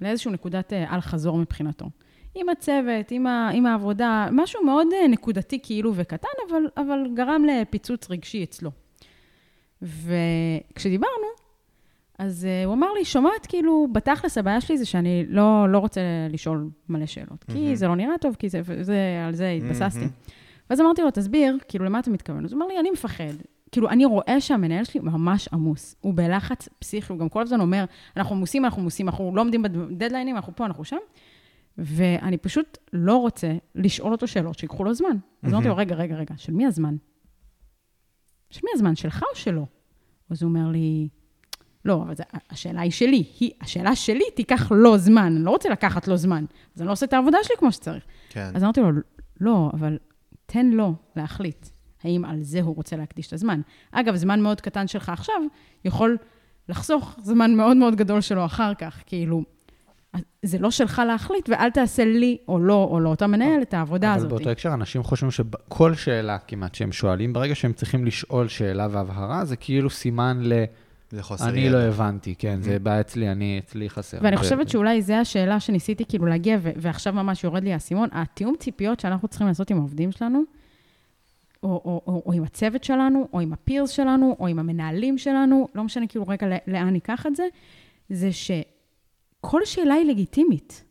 לאיזשהו נקודת אה, אל-חזור מבחינתו. עם הצוות, עם, ה, עם העבודה, משהו מאוד אה, נקודתי כאילו וקטן, אבל, אבל גרם לפיצוץ רגשי אצלו. וכשדיברנו, אז uh, הוא אמר לי, שומעת, כאילו, בתכלס הבעיה שלי זה שאני לא, לא רוצה לשאול מלא שאלות. כי מהמם. זה לא נראה טוב, כי זה, זה, על זה התבססתי. מהמם. ואז אמרתי לו, תסביר, כאילו, למה אתה מתכוון? אז הוא אמר לי, אני מפחד. כאילו, אני רואה שהמנהל שלי ממש עמוס. הוא בלחץ פסיכי, הוא גם כל הזמן אומר, אנחנו עמוסים, אנחנו עמוסים, אנחנו לא עומדים בדדליינים, אנחנו פה, אנחנו שם. ואני פשוט לא רוצה לשאול אותו שאלות שיקחו לו זמן. אז אמרתי לו, רגע, רגע, רגע, של מי הזמן? של מי הזמן, שלך או שלו? אז הוא אומר לי, לא, אבל זה, השאלה היא שלי. היא, השאלה שלי תיקח לו זמן, אני לא רוצה לקחת לו זמן. אז אני לא עושה את העבודה שלי כמו שצריך. כן. אז אמרתי לו, לא, אבל תן לו להחליט האם על זה הוא רוצה להקדיש את הזמן. אגב, זמן מאוד קטן שלך עכשיו יכול לחסוך זמן מאוד מאוד גדול שלו אחר כך. כאילו, זה לא שלך להחליט, ואל תעשה לי או לא, או לאותה מנהל את העבודה אבל הזאת. באותו הקשר, אנשים חושבים שכל שאלה כמעט שהם שואלים, ברגע שהם צריכים לשאול שאלה והבהרה, זה כאילו סימן ל... זה חוסר אני לא הבנתי, כן, זה בעיה אצלי, אני, אצלי חסר. ואני ו- חושבת שאולי זו השאלה שניסיתי כאילו להגיע, ועכשיו ממש יורד לי האסימון, התיאום ציפיות שאנחנו צריכים לעשות עם העובדים שלנו, או, או, או, או עם הצוות שלנו, או עם הפירס שלנו, או עם המנהלים שלנו, לא משנה כאילו רגע לאן ניקח את זה, זה שכל שאלה היא לגיטימית.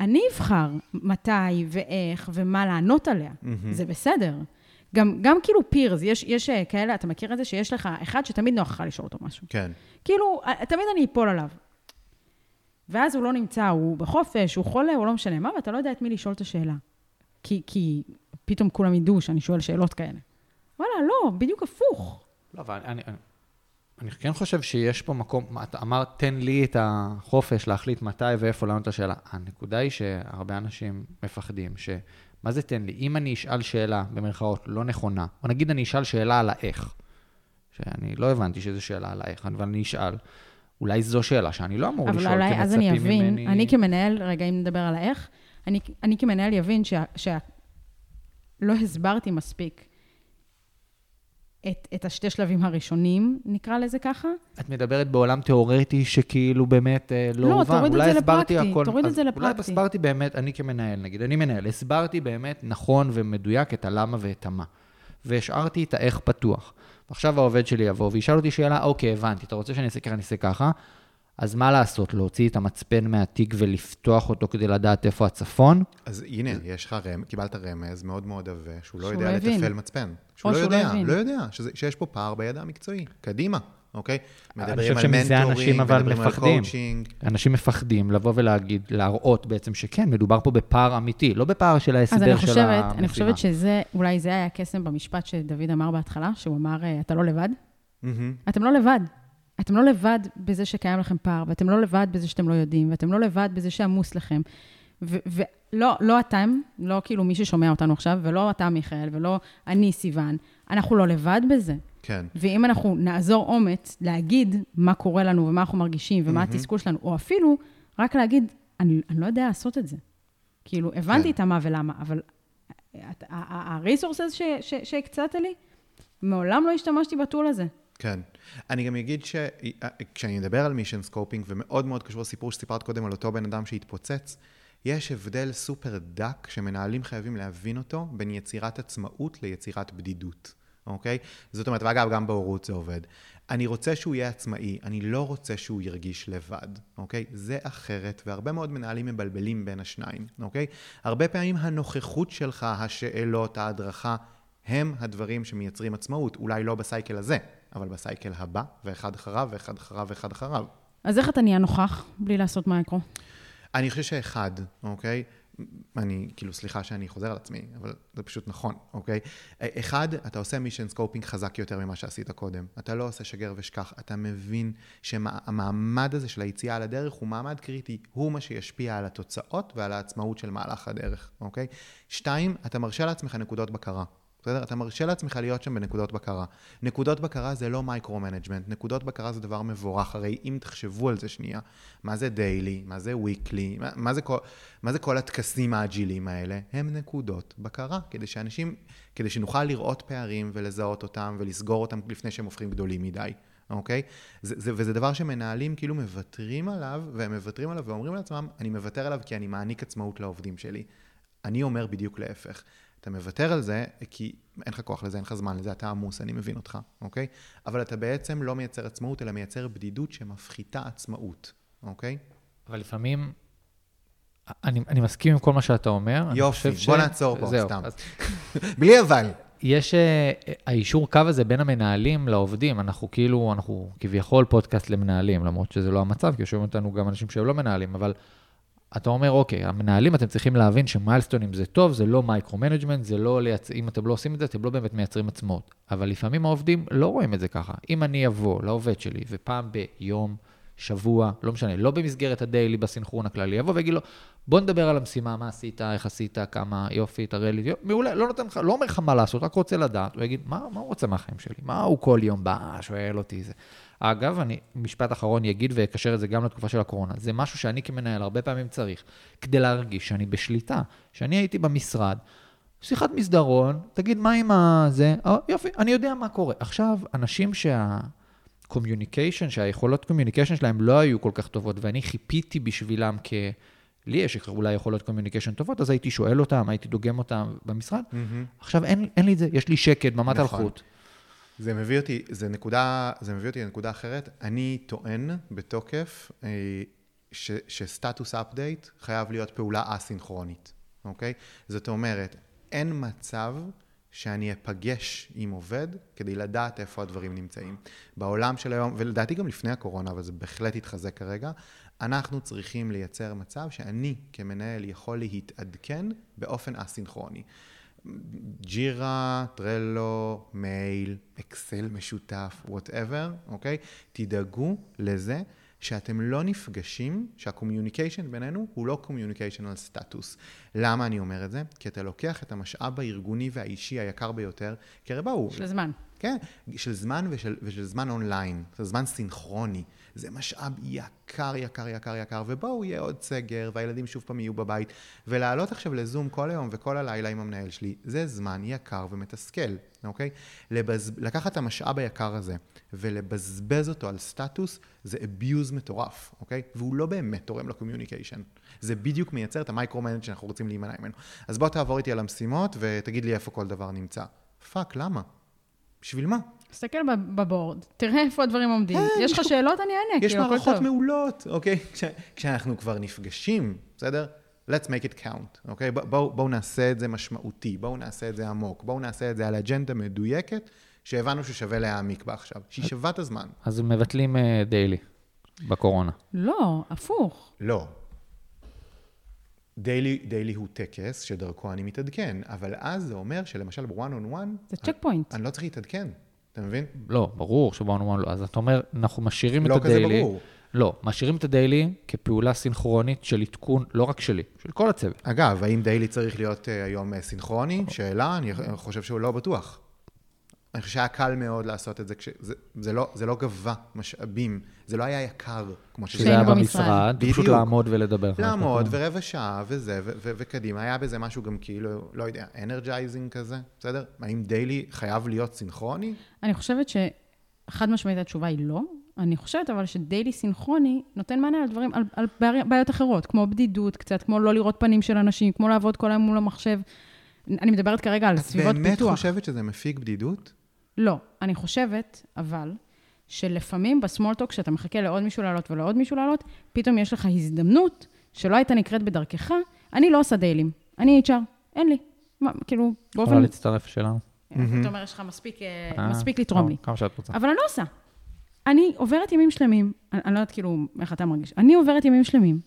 אני אבחר מתי ואיך ומה לענות עליה. זה בסדר. גם, גם כאילו פירס, יש, יש אה, כאלה, אתה מכיר את זה שיש לך אחד שתמיד נוח לך לשאול אותו משהו. כן. כאילו, תמיד אני אפול עליו. ואז הוא לא נמצא, הוא בחופש, הוא חולה, הוא לא משנה מה, ואתה לא יודע את מי לשאול את השאלה. כי, כי פתאום כולם ידעו שאני שואל שאלות כאלה. וואלה, לא, בדיוק הפוך. לא, אבל אני, אני, אני כן חושב שיש פה מקום, אתה אמרת, תן לי את החופש להחליט מתי ואיפה לענות את השאלה. הנקודה היא שהרבה אנשים מפחדים, ש... מה זה תן לי? אם אני אשאל שאלה, במרכאות, לא נכונה, או נגיד אני אשאל שאלה על האיך, שאני לא הבנתי שזו שאלה על האיך, אבל אני אשאל, אולי זו שאלה שאני לא אמור אבל לשאול, אולי כי אז אני מצפים אבין, ממני... אני כמנהל, רגע, אם נדבר על האיך, אני, אני כמנהל יבין שה, שה... לא הסברתי מספיק את, את השתי שלבים הראשונים, נקרא לזה ככה. את מדברת בעולם תיאורטי שכאילו באמת אה, לא לא, הובן. תוריד את אולי זה לפרקטי, הכל- תוריד את זה אולי לפרקטי. הסברתי באמת, אני כמנהל, נגיד, אני מנהל, הסברתי באמת נכון ומדויק את הלמה ואת המה. והשארתי את האיך פתוח. עכשיו העובד שלי יבוא וישאל אותי שאלה, אוקיי, הבנתי, אתה רוצה שאני אעשה ככה, אני אעשה ככה, אז מה לעשות, להוציא את המצפן מהתיק ולפתוח אותו כדי לדעת איפה הצפון? אז הנה, יש לך רמז, קיבלת רמז מאוד מאוד עבה, שהוא לא שהוא יודע לא הבין. לתפעל מצפן. שהוא לא שהוא לא יודע, הבין. לא יודע, שזה- שיש פה פער בידע המקצועי. קדימה, אוקיי? אני מדברים חושב על שמזה אנשים מנטורינג, אבל מדברים על מפחדים. קואוצ'ינג. אנשים מפחדים לבוא ולהגיד, להראות בעצם שכן, מדובר פה בפער אמיתי, לא בפער של ההסבר אז של אני המשימה. חושבת, אני חושבת שזה, אולי זה היה הקסם במשפט שדוד אמר בהתחלה, שהוא אמר, אה, אתה לא לבד. מהמם. אתם לא לבד. אתם לא לבד בזה שקיים לכם פער, ואתם לא לבד בזה שאתם לא יודעים, ואתם לא לבד בזה שעמוס לכם. ולא לא אתם, לא כאילו מי ששומע אותנו עכשיו, ולא אתה, מיכאל, ולא אני, סיוון, אנחנו לא לבד בזה. כן. ואם אנחנו נעזור אומץ להגיד מה קורה לנו ומה אנחנו מרגישים ומה מהמם. התסכול שלנו, או אפילו רק להגיד, אני, אני לא יודע לעשות את זה. כאילו, הבנתי כן. את המה ולמה, אבל ה resources שהקצת לי, מעולם לא השתמשתי ב tool הזה. כן. אני גם אגיד שכשאני מדבר על mission scoping, ומאוד מאוד קשור לסיפור שסיפרת קודם על אותו בן אדם שהתפוצץ, יש הבדל סופר דק שמנהלים חייבים להבין אותו בין יצירת עצמאות ליצירת בדידות, אוקיי? זאת אומרת, ואגב, גם בהורות זה עובד. אני רוצה שהוא יהיה עצמאי, אני לא רוצה שהוא ירגיש לבד, אוקיי? זה אחרת, והרבה מאוד מנהלים מבלבלים בין השניים, אוקיי? הרבה פעמים הנוכחות שלך, השאלות, ההדרכה, הם הדברים שמייצרים עצמאות, אולי לא ב cycle הזה, אבל ב cycle הבא, ואחד אחריו, ואחד אחריו, ואחד אחריו. אז איך אתה נהיה נוכח בלי לעשות מייקרו? אני חושב שאחד, אוקיי? אני, כאילו, סליחה שאני חוזר על עצמי, אבל זה פשוט נכון, אוקיי? אחד, אתה עושה mission scoping חזק יותר ממה שעשית קודם. אתה לא עושה שגר ושכח, אתה מבין שהמעמד הזה של היציאה לדרך הוא מעמד קריטי, הוא מה שישפיע על התוצאות ועל העצמאות של מהלך הדרך, אוקיי? שתיים, אתה מרשה לעצמך נקודות בקרה. בסדר? אתה מרשה לעצמך להיות שם בנקודות בקרה. נקודות בקרה זה לא micro-management, נקודות בקרה זה דבר מבורך, הרי אם תחשבו על זה שנייה, מה זה daily, מה זה weekly, מה, מה, זה כל, מה זה כל הטקסים האג'יליים האלה? הם נקודות בקרה, כדי שאנשים, כדי שנוכל לראות פערים ולזהות אותם ולסגור אותם לפני שהם הופכים גדולים מדי. אוקיי? זה, זה, וזה דבר שמנהלים כאילו מוותרים עליו, והם מוותרים עליו ואומרים לעצמם, אני מוותר עליו כי אני מעניק עצמאות לעובדים שלי. אני אומר בדיוק להפך. אתה מוותר על זה, כי אין לך כוח לזה, אין לך זמן לזה, אתה עמוס, אני מבין אותך, אוקיי? אבל אתה בעצם לא מייצר עצמאות, אלא מייצר בדידות שמפחיתה עצמאות, אוקיי? אבל לפעמים, אני, אני מסכים עם כל מה שאתה אומר. יופי, בוא נעצור פה, זהו, סתם. אז בלי אבל. יש אה, האישור קו הזה בין המנהלים לעובדים, אנחנו כאילו, אנחנו כביכול פודקאסט למנהלים, למרות שזה לא המצב, כי יושבים אותנו גם אנשים שהם לא מנהלים, אבל אתה אומר, אוקיי, המנהלים, אתם צריכים להבין שמיילסטונים זה טוב, זה לא micro-management, זה לא לייצר, אם אתם לא עושים את זה, אתם לא באמת מייצרים עצמאות. אבל לפעמים העובדים לא רואים את זה ככה. אם אני אבוא לעובד שלי, ופעם ביום, שבוע, לא משנה, לא במסגרת ה daily בסנכרון הכללי, אבוא ואגיד לו, בוא נדבר על המשימה, מה עשית, איך עשית, כמה יופי, תראה לי, מעולה, לא נותן לך, לא אומר לך מה לעשות, רק רוצה לדעת. הוא יגיד, מה, מה הוא רוצה מהחיים שלי? מה הוא כל יום בא, שואל אותי זה. אגב, אני, משפט אחרון יגיד ואקשר את זה גם לתקופה של הקורונה. זה משהו שאני כמנהל הרבה פעמים צריך, כדי להרגיש שאני בשליטה. שאני הייתי במשרד, שיחת מסדרון, תגיד מה עם הזה, אה, יופי, אני יודע מה קורה. עכשיו, אנשים שה... communication, שהיכולות communication שלהם לא היו כל כך טובות, ואני חיפיתי בשבילם כ... לי יש אולי יכולות communication טובות, אז הייתי שואל אותם, הייתי דוגם אותם במשרד. עכשיו אין, אין לי את זה, יש לי שקט, במת נכון. אלחוט. זה מביא אותי, זה נקודה, זה מביא אותי לנקודה אחרת. אני טוען בתוקף אה, ש, שסטטוס אפדייט חייב להיות פעולה אסינכרונית, אוקיי? זאת אומרת, אין מצב שאני אפגש עם עובד כדי לדעת איפה הדברים נמצאים. בעולם של היום, ולדעתי גם לפני הקורונה, אבל זה בהחלט התחזק כרגע, אנחנו צריכים לייצר מצב שאני כמנהל יכול להתעדכן באופן אסינכרוני. Jira, Trello, מייל, Excel משותף, whatever, אוקיי? תדאגו לזה שאתם לא נפגשים, שה communication בינינו הוא לא communication על סטטוס. למה אני אומר את זה? כי אתה לוקח את המשאב הארגוני והאישי היקר ביותר, כי הרי בואו... של זמן. כן, של זמן ושל, ושל זמן אונליין, זה זמן סינכרוני. זה משאב יקר, יקר, יקר, יקר, ובואו יהיה עוד סגר, והילדים שוב פעם יהיו בבית. ולעלות עכשיו לזום כל היום וכל הלילה עם המנהל שלי, זה זמן יקר ומתסכל, אוקיי? לבז... לקחת את המשאב היקר הזה ולבזבז אותו על סטטוס, זה abuse מטורף, אוקיי? והוא לא באמת תורם ל communication. זה בדיוק מייצר את ה micro-manage שאנחנו רוצים להימנע ממנו. אז בוא תעבור איתי על המשימות ותגיד לי איפה כל דבר נמצא. fuck, למה? בשביל מה? תסתכל ב board, תראה איפה הדברים עומדים. כן, יש יש לך שאלות, אני אענה, יש כאילו, הכל מערכות. מעולות, אוקיי? כש, כשאנחנו כבר נפגשים, בסדר? let's make it count, אוקיי? בואו בוא נעשה את זה משמעותי, בואו נעשה את זה עמוק, בואו נעשה את זה על אג'נדה מדויקת, שהבנו ששווה להעמיק בה עכשיו, שהיא שווה את הזמן. אז מבטלים daily בקורונה. לא, הפוך. לא. daily, daily הוא טקס שדרכו אני מתעדכן, אבל אז זה אומר שלמשל בוואן און וואן, זה check point. אני לא צריך להתעדכן, אתה מבין? לא, ברור שבואו לא. אז אתה אומר, אנחנו משאירים לא את כזה ה daily. ברור. לא, משאירים את ה daily כפעולה סינכרונית של עדכון, לא רק שלי, של כל הצוות. אגב, האם daily צריך להיות אה, היום אה, סינכרוני? שאלה, אני חושב שהוא לא בטוח. אני חושב שהיה קל מאוד לעשות את זה, כשזה, זה, לא, זה לא גבה משאבים, זה לא היה יקר כמו שזה היה במשרד, במשרד. פשוט בדיוק. לעמוד ולדבר. לעמוד ורבע שעה וזה, ו- ו- וקדימה. היה בזה משהו גם כאילו, לא יודע, energizing כזה, בסדר? האם daily חייב להיות סינכרוני? אני חושבת שחד משמעית התשובה היא לא. אני חושבת אבל שדיילי סינכרוני נותן מענה על דברים, על, על בעי- בעיות אחרות, כמו בדידות קצת, כמו לא לראות פנים של אנשים, כמו לעבוד כל היום מול המחשב. אני מדברת כרגע על את סביבות באמת פיתוח. חושבת שזה מפיג בדידות? לא, אני חושבת, אבל, שלפעמים בסמולטוק, כשאתה מחכה לעוד מישהו לעלות ולעוד מישהו לעלות, פתאום יש לך הזדמנות שלא הייתה נקראת בדרכך. אני לא עושה דיילים, אני HR, אין לי. מה, כאילו, יכולה באופן... להצטרף שלנו. אתה אומר, יש לך מספיק, אה, אה, מספיק לתרום לי. כמה שאת רוצה. אבל אני לא עושה. אני עוברת ימים שלמים, אני, אני לא יודעת כאילו איך אתה מרגיש, אני עוברת ימים שלמים,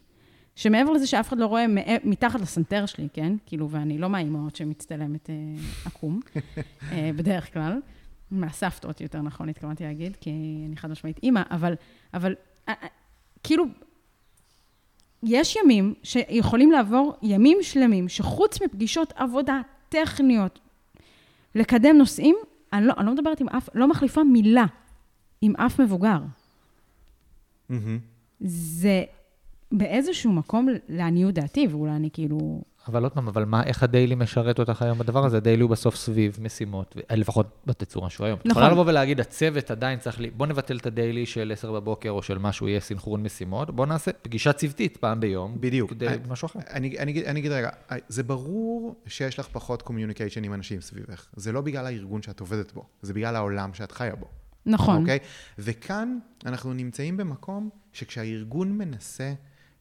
שמעבר לזה שאף אחד לא רואה מתחת לסנטר שלי, כן? כאילו, ואני לא מהאימהות שמצטלמת אה, עקום, אה, בדרך כלל. מהסבתות, יותר נכון, התכוונתי להגיד, כי אני חד משמעית אימא, אבל, אבל אה, אה, כאילו, יש ימים שיכולים לעבור ימים שלמים, שחוץ מפגישות עבודה טכניות, לקדם נושאים, אני לא, אני לא מדברת עם אף, לא מחליפה מילה עם אף מבוגר. מהמם. זה באיזשהו מקום, לעניות דעתי, ואולי אני כאילו אבל עוד פעם, אבל מה, איך הדיילי משרת אותך היום בדבר הזה? הדיילי הוא בסוף סביב משימות, ו- לפחות בתצורה שהוא היום. נכון. את יכולה לבוא ולהגיד, הצוות עדיין צריך, לי, בוא נבטל את הדיילי של 10 בבוקר, או של משהו יהיה סינכרון משימות, בוא נעשה פגישה צוותית פעם ביום. בדיוק. כדי אני- משהו אחר. אני, אני, אגיד- אני אגיד רגע, זה ברור שיש לך פחות communication עם אנשים סביבך. זה לא בגלל הארגון שאת עובדת בו, זה בגלל העולם שאת חיה בו. נכון. אוקיי? וכאן אנחנו נמצאים במקום שכשהארגון מנסה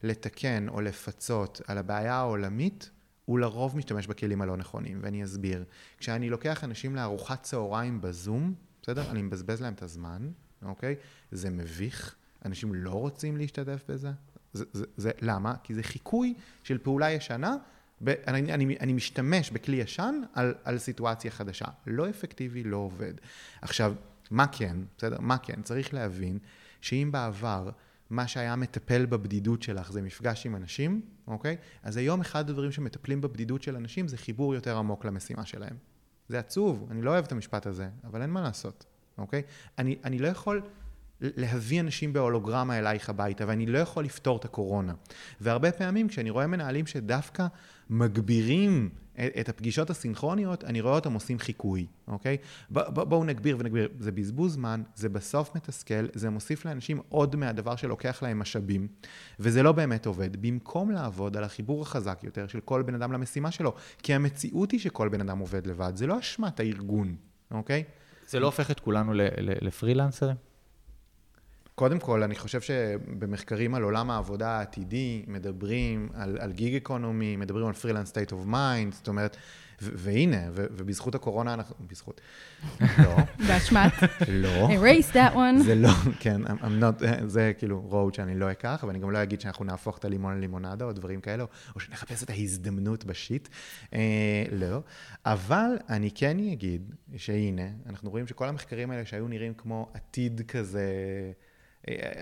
לתקן או לפצות על הבעיה העולמית, הוא לרוב משתמש בכלים הלא נכונים, ואני אסביר. כשאני לוקח אנשים לארוחת צהריים בזום, בסדר? אני מבזבז להם את הזמן, אוקיי? זה מביך, אנשים לא רוצים להשתתף בזה. זה, זה, זה, למה? כי זה חיקוי של פעולה ישנה, ב, אני, אני, אני משתמש בכלי ישן על, על סיטואציה חדשה. לא אפקטיבי, לא עובד. עכשיו, מה כן, בסדר? מה כן? צריך להבין שאם בעבר מה שהיה מטפל בבדידות שלך זה מפגש עם אנשים, אוקיי? אז היום אחד הדברים שמטפלים בבדידות של אנשים זה חיבור יותר עמוק למשימה שלהם. זה עצוב, אני לא אוהב את המשפט הזה, אבל אין מה לעשות, אוקיי? אני, אני לא יכול להביא אנשים בהולוגרמה אלייך הביתה, ואני לא יכול לפתור את הקורונה. והרבה פעמים כשאני רואה מנהלים שדווקא מגבירים את, הפגישות הסינכרוניות, אני רואה אותם עושים חיקוי, אוקיי? ב, ב, בואו נגביר ונגביר. זה בזבוז זמן, זה בסוף מתסכל, זה מוסיף לאנשים עוד מהדבר שלוקח להם משאבים, וזה לא באמת עובד. במקום לעבוד על החיבור החזק יותר של כל בן אדם למשימה שלו, כי המציאות היא שכל בן אדם עובד לבד, זה לא אשמת הארגון, אוקיי? זה לא הופך את כולנו לפרילנסרים? קודם כל, אני חושב שבמחקרים על עולם העבודה העתידי, מדברים על, על gig economy, מדברים על freelance state of mind, זאת אומרת, ו- והנה, ו- ובזכות הקורונה אנחנו... בזכות. לא, באשמת. לא. erase that one. זה לא, כן, I'm, not, זה כאילו road שאני לא אקח, ואני גם לא אגיד שאנחנו נהפוך את הלימון ללימונדה או דברים כאלו, או שנחפש את ההזדמנות ב shit. אה, לא. אבל אני כן אגיד שהנה, אנחנו רואים שכל המחקרים האלה שהיו נראים כמו עתיד כזה,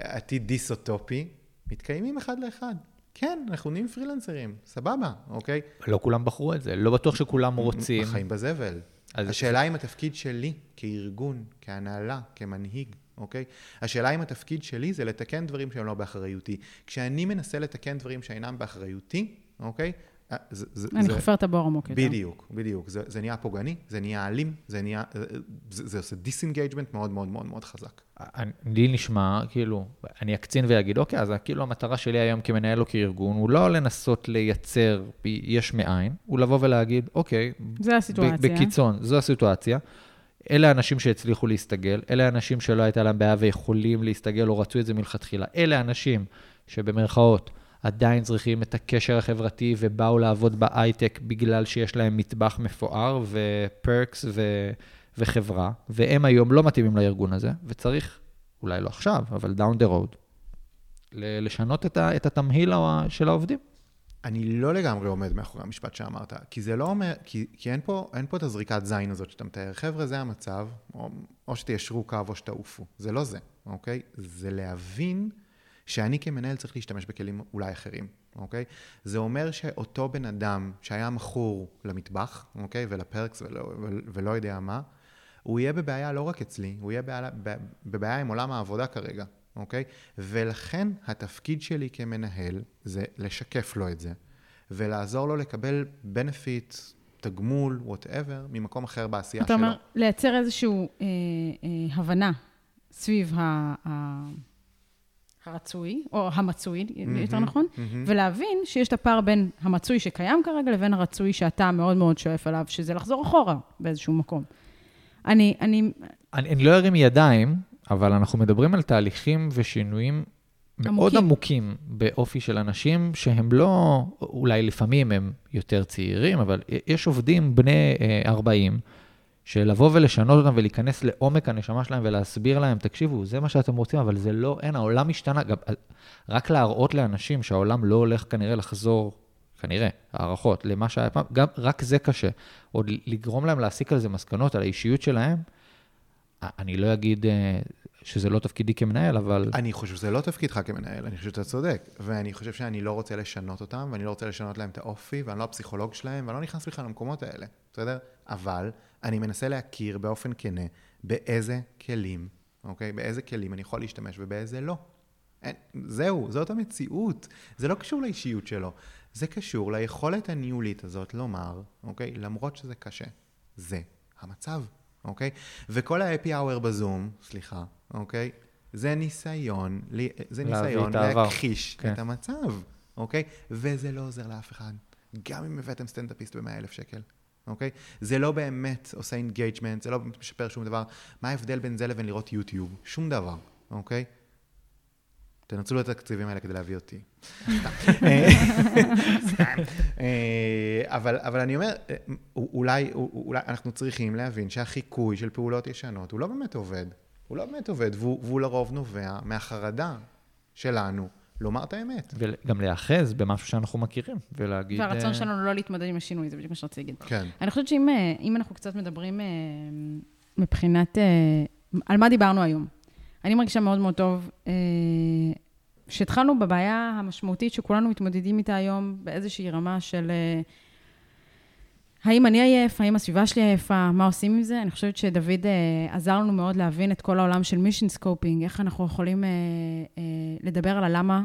עתיד דיסוטופי, מתקיימים אחד לאחד. כן, אנחנו נהיים פרילנסרים, סבבה, אוקיי? לא כולם בחרו את זה, לא בטוח שכולם רוצים. החיים בזבל. אז- השאלה אם התפקיד שלי כארגון, כהנהלה, כמנהיג, אוקיי? השאלה אם התפקיד שלי זה לתקן דברים שהם לא באחריותי. כשאני מנסה לתקן דברים שאינם באחריותי, אוקיי? אה, זה, זה, אני זה, חופר את הבור עמוק יותר. בדיוק, בדיוק. זה, זה נהיה פוגעני, זה נהיה אלים, זה נהיה... זה, זה עושה disengagement מאוד מאוד מאוד מאוד חזק. אני- לי נשמע, כאילו, אני אקצין ואגיד, אוקיי, אז כאילו המטרה שלי היום כמנהל או כארגון, הוא לא לנסות לייצר יש מאין, הוא לבוא ולהגיד, אוקיי, זה הסיטואציה. בקיצון, זו הסיטואציה. אלה האנשים שהצליחו להסתגל, אלה האנשים שלא הייתה להם בעיה ויכולים להסתגל או רצו את זה מלכתחילה. אלה האנשים שבמרכאות עדיין צריכים את הקשר החברתי ובאו לעבוד בהייטק בגלל שיש להם מטבח מפואר ופרקס ו... וחברה, והם היום לא מתאימים לארגון הזה, וצריך, אולי לא עכשיו, אבל down the road, לשנות את, ה... את התמהיל של העובדים. אני לא לגמרי עומד מאחורי המשפט שאמרת, כי זה לא אומר, כי, כי אין, פה, אין פה את הזריקת זין הזאת שאתה מתאר. חבר'ה, זה המצב, או, או שתיישרו קו או שתעופו. זה לא זה, אוקיי? זה להבין שאני כמנהל צריך להשתמש בכלים אולי אחרים, אוקיי? זה אומר שאותו בן אדם שהיה מכור למטבח, אוקיי? ולפרקס ולא, ולא, יודע מה, הוא יהיה בבעיה לא רק אצלי, הוא יהיה בבעיה, בבעיה עם עולם העבודה כרגע, אוקיי? ולכן התפקיד שלי כמנהל זה לשקף לו את זה, ולעזור לו לקבל benefit, תגמול, whatever, ממקום אחר בעשייה אתה שלו. אומר, לייצר איזושהי אה, אה, הבנה סביב ה, ה, הרצוי, או המצוי, יותר נכון, מהמם. ולהבין שיש את הפער בין המצוי שקיים כרגע לבין הרצוי שאתה מאוד מאוד שואף עליו, שזה לחזור אחורה באיזשהו מקום. אני, אני, אני, אני לא ארים ידיים, אבל אנחנו מדברים על תהליכים ושינויים מאוד עמוקים. עמוקים באופי של אנשים שהם לא, אולי לפעמים הם יותר צעירים, אבל יש עובדים בני אה, 40, שלבוא ולשנות אותם ולהיכנס לעומק הנשמה שלהם ולהסביר להם, תקשיבו, זה מה שאתם רוצים, אבל זה לא, אין, העולם השתנה. גם, אה, רק להראות לאנשים שהעולם לא הולך כנראה לחזור, כנראה, הערכות, למה שהיה פעם, גם רק זה קשה. עוד לגרום להם להסיק על זה מסקנות, על האישיות שלהם, אני לא אגיד אה, שזה לא תפקידי כמנהל, אבל... אני חושב שזה לא תפקידך כמנהל, אני חושב שאתה צודק. ואני חושב שאני לא רוצה לשנות אותם, ואני לא רוצה לשנות להם את האופי, ואני לא הפסיכולוג שלהם, ואני לא נכנס בכלל למקומות האלה, בסדר? אבל אני מנסה להכיר באופן כנה באיזה כלים, אוקיי? באיזה כלים אני יכול להשתמש ובאיזה לא. אין, זהו, זאת המציאות. זה לא קשור לאישיות שלו. זה קשור ליכולת הניהולית הזאת לומר, אוקיי? למרות שזה קשה, זה המצב, אוקיי? וכל ה-happy hour בזום, סליחה, אוקיי? זה ניסיון, זה ניסיון. להכחיש כן. את המצב, אוקיי? וזה לא עוזר לאף אחד. גם אם הבאתם סטנדאפיסט ב-100 אלף שקל, אוקיי? זה לא באמת עושה engagement, זה לא באמת משפר שום דבר. מה ההבדל בין זה לבין לראות יוטיוב? שום דבר, אוקיי? תנצלו את התקציבים האלה כדי להביא אותי. אה, אבל, אבל אני אומר, אה, אולי, אולי אנחנו צריכים להבין שהחיקוי של פעולות ישנות הוא לא באמת עובד. הוא לא באמת עובד, והוא, והוא לרוב נובע מהחרדה שלנו לומר את האמת. וגם להיאחז במשהו שאנחנו מכירים, ולהגיד... והרצון אה, שלנו לא להתמודד עם השינוי, זה בדיוק מה שרציתי להגיד. כן. אני חושבת שאם אה, אם אנחנו קצת מדברים אה, מבחינת... על מה דיברנו היום? אני מרגישה מאוד מאוד טוב שהתחלנו בבעיה המשמעותית שכולנו מתמודדים איתה היום באיזושהי רמה של האם אני עייף, האם הסביבה שלי עייפה, מה עושים עם זה? אני חושבת שדוד אה, עזר לנו מאוד להבין את כל העולם של mission scoping, איך אנחנו יכולים אה, אה, לדבר על הלמה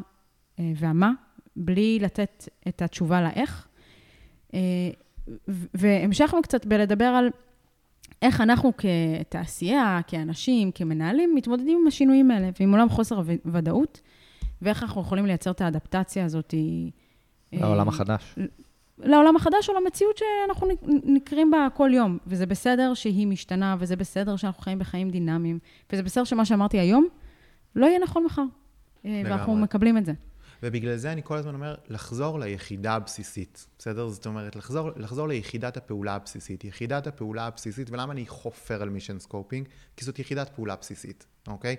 אה, והמה, בלי לתת את התשובה לאיך. אה, והמשכנו קצת בלדבר על איך אנחנו כתעשייה, כאנשים, כמנהלים, מתמודדים עם השינויים האלה ועם עולם חוסר הוודאות, ואיך אנחנו יכולים לייצר את האדפטציה הזאת. אה, לעולם החדש. לעולם החדש או למציאות שאנחנו נקרים בה כל יום. וזה בסדר שהיא משתנה, וזה בסדר שאנחנו חיים בחיים דינמיים, וזה בסדר שמה שאמרתי היום לא יהיה נכון מחר. אה, ואנחנו לגמרי. מקבלים את זה. ובגלל זה אני כל הזמן אומר, לחזור ליחידה הבסיסית, בסדר? זאת אומרת, לחזור, לחזור ליחידת הפעולה הבסיסית. יחידת הפעולה הבסיסית, ולמה אני חופר על mission scoping? כי זאת יחידת פעולה בסיסית, אוקיי?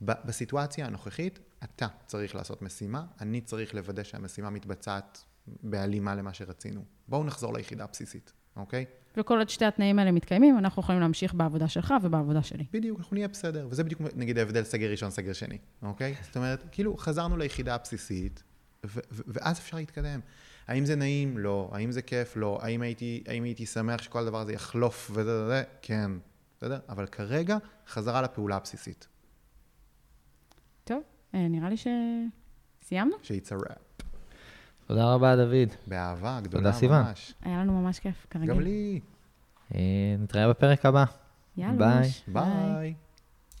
בסיטואציה הנוכחית, אתה צריך לעשות משימה, אני צריך לוודא שהמשימה מתבצעת בהלימה למה שרצינו. בואו נחזור ליחידה הבסיסית, אוקיי? וכל עוד שתי התנאים האלה מתקיימים, אנחנו יכולים להמשיך בעבודה שלך ובעבודה שלי. בדיוק, אנחנו נהיה בסדר. וזה בדיוק נגיד ההבדל סגר ראשון, סגר שני, אוקיי? זאת אומרת, כאילו, חזרנו ליחידה הבסיסית, ו- ו- ואז אפשר להתקדם. האם זה נעים? לא. האם זה כיף? לא. האם הייתי, האם הייתי שמח שכל הדבר הזה יחלוף וזה וזה? וזה? כן. בסדר? אבל כרגע, חזרה לפעולה הבסיסית, טוב, אה, נראה לי שסיימנו. שיצרע. תודה רבה, דוד. באהבה גדולה תודה, סיוון. ממש. היה לנו ממש כיף, כרגיל. גם לי. אה, נתראה בפרק הבא. יאללה. ביי. ביי. ביי.